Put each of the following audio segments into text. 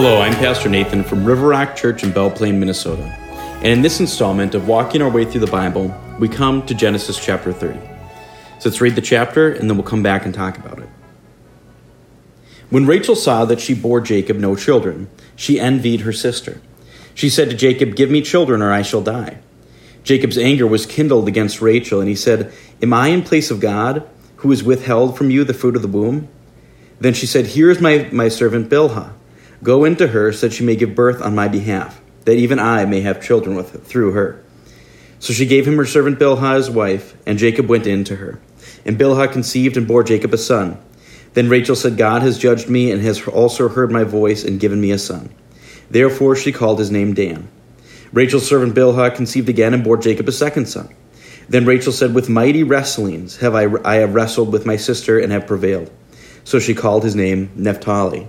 Hello, I'm Pastor Nathan from River Rock Church in Belle Plaine, Minnesota. And in this installment of walking our way through the Bible, we come to Genesis chapter 30. So let's read the chapter and then we'll come back and talk about it. When Rachel saw that she bore Jacob no children, she envied her sister. She said to Jacob, Give me children or I shall die. Jacob's anger was kindled against Rachel, and he said, Am I in place of God, who has withheld from you the fruit of the womb? Then she said, Here is my, my servant Bilhah. Go into her, so that she may give birth on my behalf, that even I may have children with through her. So she gave him her servant Bilhah his wife, and Jacob went in to her. And Bilhah conceived and bore Jacob a son. Then Rachel said, God has judged me, and has also heard my voice, and given me a son. Therefore she called his name Dan. Rachel's servant Bilhah conceived again and bore Jacob a second son. Then Rachel said, With mighty wrestlings have I, I have wrestled with my sister and have prevailed. So she called his name Naphtali.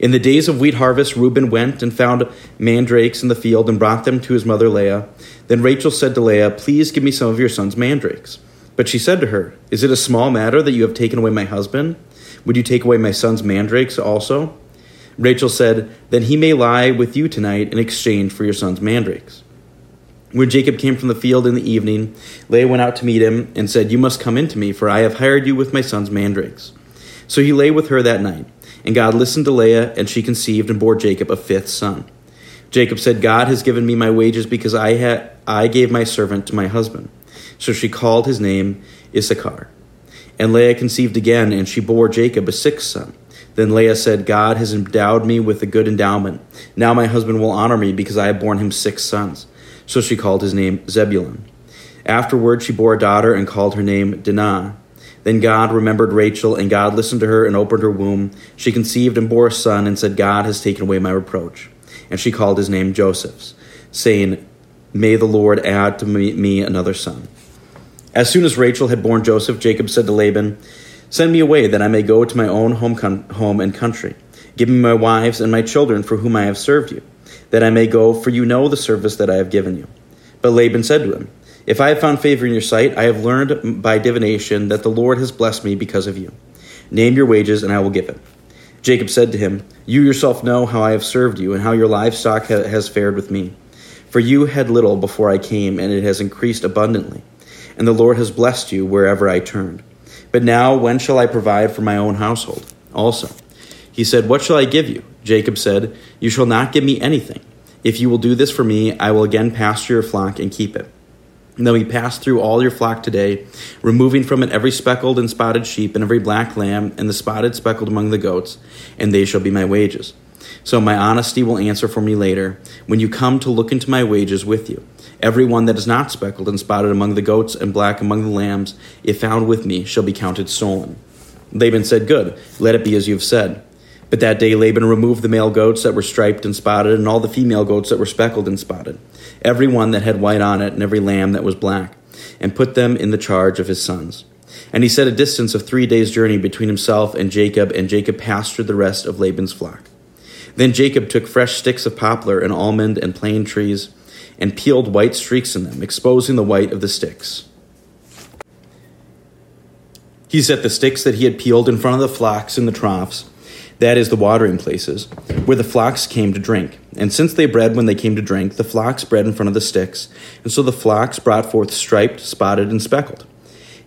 In the days of wheat harvest, Reuben went and found mandrakes in the field and brought them to his mother Leah. Then Rachel said to Leah, Please give me some of your son's mandrakes. But she said to her, Is it a small matter that you have taken away my husband? Would you take away my son's mandrakes also? Rachel said, Then he may lie with you tonight in exchange for your son's mandrakes. When Jacob came from the field in the evening, Leah went out to meet him and said, You must come in to me, for I have hired you with my son's mandrakes. So he lay with her that night. And God listened to Leah, and she conceived and bore Jacob a fifth son. Jacob said, God has given me my wages because I, had, I gave my servant to my husband. So she called his name Issachar. And Leah conceived again, and she bore Jacob a sixth son. Then Leah said, God has endowed me with a good endowment. Now my husband will honor me because I have borne him six sons. So she called his name Zebulun. Afterward, she bore a daughter and called her name Dinah. Then God remembered Rachel, and God listened to her and opened her womb. She conceived and bore a son, and said, God has taken away my reproach. And she called his name Joseph, saying, May the Lord add to me another son. As soon as Rachel had borne Joseph, Jacob said to Laban, Send me away, that I may go to my own home, con- home and country. Give me my wives and my children, for whom I have served you, that I may go, for you know the service that I have given you. But Laban said to him, if I have found favor in your sight, I have learned by divination that the Lord has blessed me because of you. Name your wages, and I will give it. Jacob said to him, You yourself know how I have served you, and how your livestock ha- has fared with me. For you had little before I came, and it has increased abundantly. And the Lord has blessed you wherever I turned. But now, when shall I provide for my own household? Also, he said, What shall I give you? Jacob said, You shall not give me anything. If you will do this for me, I will again pasture your flock and keep it. And then we pass through all your flock today, removing from it every speckled and spotted sheep, and every black lamb, and the spotted speckled among the goats, and they shall be my wages. So my honesty will answer for me later, when you come to look into my wages with you. Every one that is not speckled and spotted among the goats, and black among the lambs, if found with me, shall be counted stolen. Laban said, Good, let it be as you have said. But that day Laban removed the male goats that were striped and spotted, and all the female goats that were speckled and spotted, every one that had white on it, and every lamb that was black, and put them in the charge of his sons. And he set a distance of three days' journey between himself and Jacob, and Jacob pastured the rest of Laban's flock. Then Jacob took fresh sticks of poplar and almond and plane trees, and peeled white streaks in them, exposing the white of the sticks. He set the sticks that he had peeled in front of the flocks in the troughs that is, the watering places, where the flocks came to drink. And since they bred when they came to drink, the flocks bred in front of the sticks. And so the flocks brought forth striped, spotted, and speckled.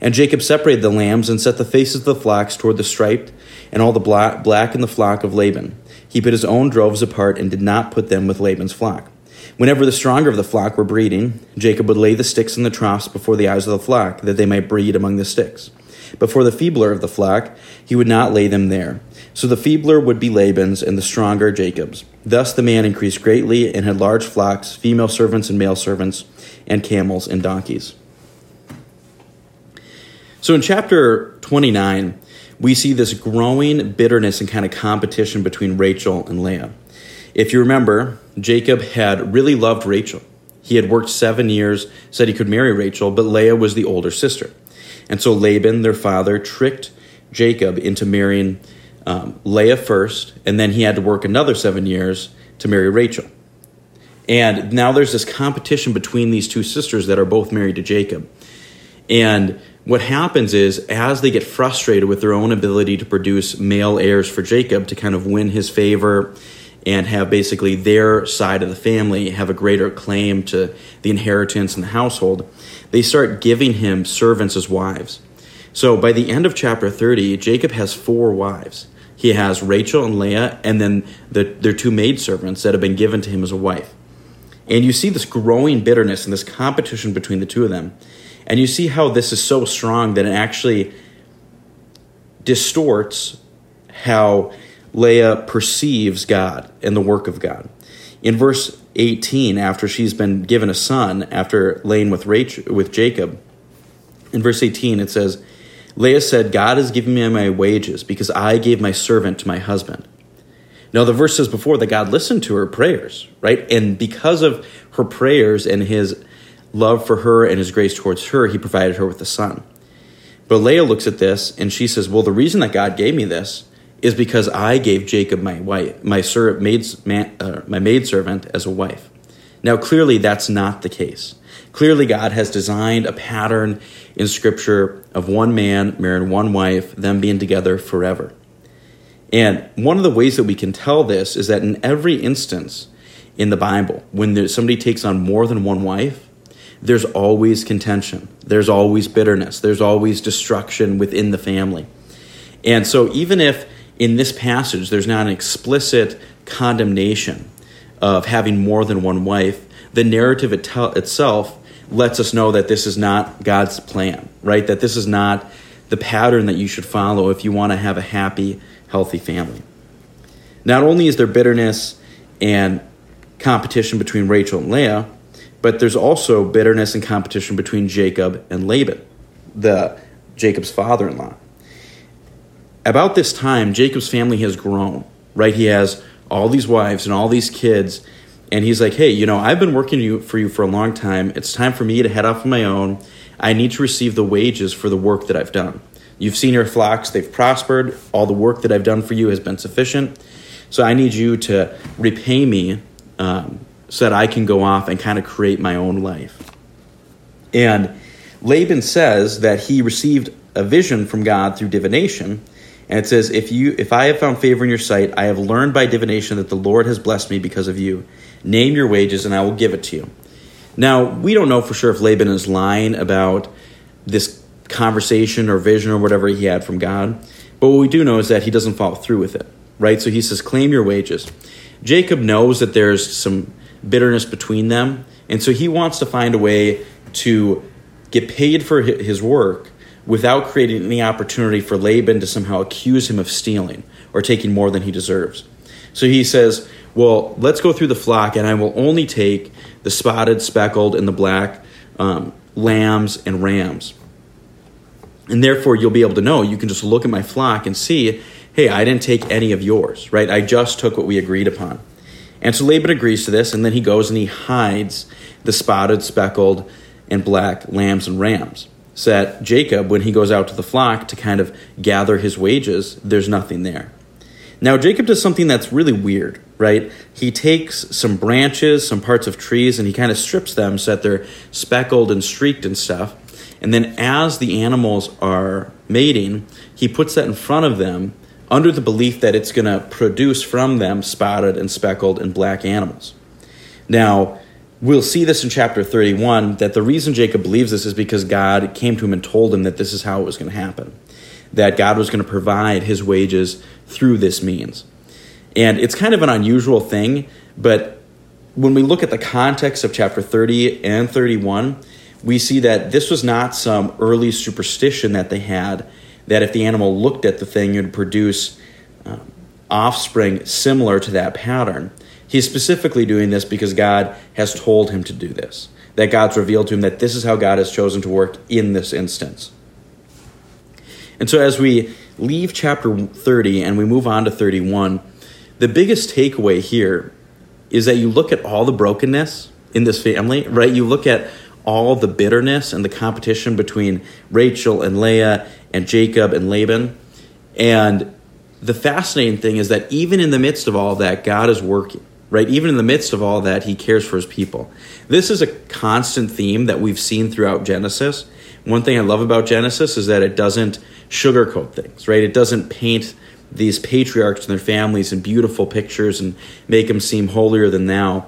And Jacob separated the lambs and set the faces of the flocks toward the striped, and all the black, in the flock of Laban. He put his own droves apart and did not put them with Laban's flock. Whenever the stronger of the flock were breeding, Jacob would lay the sticks in the troughs before the eyes of the flock, that they might breed among the sticks. But for the feebler of the flock, he would not lay them there. So the feebler would be Laban's, and the stronger Jacob's. Thus the man increased greatly, and had large flocks, female servants and male servants, and camels and donkeys. So in chapter 29, we see this growing bitterness and kind of competition between Rachel and Leah. If you remember, Jacob had really loved Rachel. He had worked seven years, said he could marry Rachel, but Leah was the older sister. And so Laban, their father, tricked Jacob into marrying um, Leah first, and then he had to work another seven years to marry Rachel. And now there's this competition between these two sisters that are both married to Jacob. And what happens is, as they get frustrated with their own ability to produce male heirs for Jacob to kind of win his favor and have basically their side of the family have a greater claim to the inheritance in the household, they start giving him servants as wives. So by the end of chapter 30, Jacob has four wives. He has Rachel and Leah, and then the, their two maidservants that have been given to him as a wife. And you see this growing bitterness and this competition between the two of them. And you see how this is so strong that it actually distorts how Leah perceives God and the work of God. In verse 18, after she's been given a son, after laying with, Rachel, with Jacob, in verse 18 it says, Leah said, God has given me my wages because I gave my servant to my husband. Now, the verse says before that God listened to her prayers, right? And because of her prayers and his love for her and his grace towards her, he provided her with a son. But Leah looks at this and she says, Well, the reason that God gave me this is because I gave Jacob my wife, my ser- maid's, man, uh, my as a wife. Now, clearly, that's not the case. Clearly, God has designed a pattern in Scripture of one man marrying one wife, them being together forever. And one of the ways that we can tell this is that in every instance in the Bible, when somebody takes on more than one wife, there's always contention, there's always bitterness, there's always destruction within the family. And so, even if in this passage there's not an explicit condemnation of having more than one wife, the narrative it itself lets us know that this is not God's plan, right? That this is not the pattern that you should follow if you want to have a happy, healthy family. Not only is there bitterness and competition between Rachel and Leah, but there's also bitterness and competition between Jacob and Laban, the Jacob's father-in-law. About this time, Jacob's family has grown, right? He has all these wives and all these kids, and he's like, "Hey, you know, I've been working for you for a long time. It's time for me to head off on my own. I need to receive the wages for the work that I've done. You've seen your flocks; they've prospered. All the work that I've done for you has been sufficient. So I need you to repay me." Um, so that I can go off and kind of create my own life. And Laban says that he received a vision from God through divination. And it says, if you if I have found favor in your sight, I have learned by divination that the Lord has blessed me because of you. Name your wages and I will give it to you. Now, we don't know for sure if Laban is lying about this conversation or vision or whatever he had from God. But what we do know is that he doesn't follow through with it, right? So he says, claim your wages. Jacob knows that there's some bitterness between them. And so he wants to find a way to get paid for his work without creating any opportunity for Laban to somehow accuse him of stealing or taking more than he deserves. So he says, Well, let's go through the flock, and I will only take the spotted, speckled, and the black um, lambs and rams. And therefore, you'll be able to know. You can just look at my flock and see, hey, I didn't take any of yours, right? I just took what we agreed upon. And so Laban agrees to this, and then he goes and he hides the spotted, speckled, and black lambs and rams. So that Jacob, when he goes out to the flock to kind of gather his wages, there's nothing there. Now, Jacob does something that's really weird, right? He takes some branches, some parts of trees, and he kind of strips them so that they're speckled and streaked and stuff. And then, as the animals are mating, he puts that in front of them under the belief that it's going to produce from them spotted and speckled and black animals. Now, we'll see this in chapter 31 that the reason Jacob believes this is because God came to him and told him that this is how it was going to happen, that God was going to provide his wages through this means. And it's kind of an unusual thing, but when we look at the context of chapter 30 and 31, we see that this was not some early superstition that they had that if the animal looked at the thing, it would produce um, offspring similar to that pattern. He's specifically doing this because God has told him to do this, that God's revealed to him that this is how God has chosen to work in this instance. And so, as we leave chapter 30 and we move on to 31, the biggest takeaway here is that you look at all the brokenness in this family, right? You look at all the bitterness and the competition between Rachel and Leah and Jacob and Laban. And the fascinating thing is that even in the midst of all that, God is working, right? Even in the midst of all that, He cares for His people. This is a constant theme that we've seen throughout Genesis. One thing I love about Genesis is that it doesn't sugarcoat things, right? It doesn't paint these patriarchs and their families in beautiful pictures and make them seem holier than thou.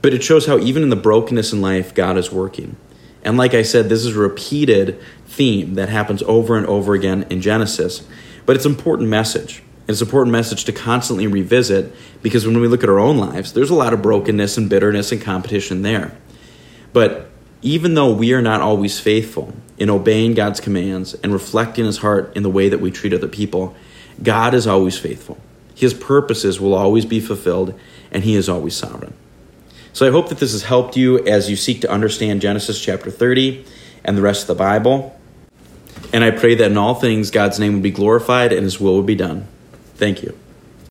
But it shows how even in the brokenness in life, God is working. And like I said, this is a repeated theme that happens over and over again in Genesis. But it's an important message. It's an important message to constantly revisit because when we look at our own lives, there's a lot of brokenness and bitterness and competition there. But even though we are not always faithful in obeying God's commands and reflecting His heart in the way that we treat other people, God is always faithful. His purposes will always be fulfilled, and He is always sovereign. So I hope that this has helped you as you seek to understand Genesis chapter 30 and the rest of the Bible. And I pray that in all things God's name would be glorified and His will would be done. Thank you.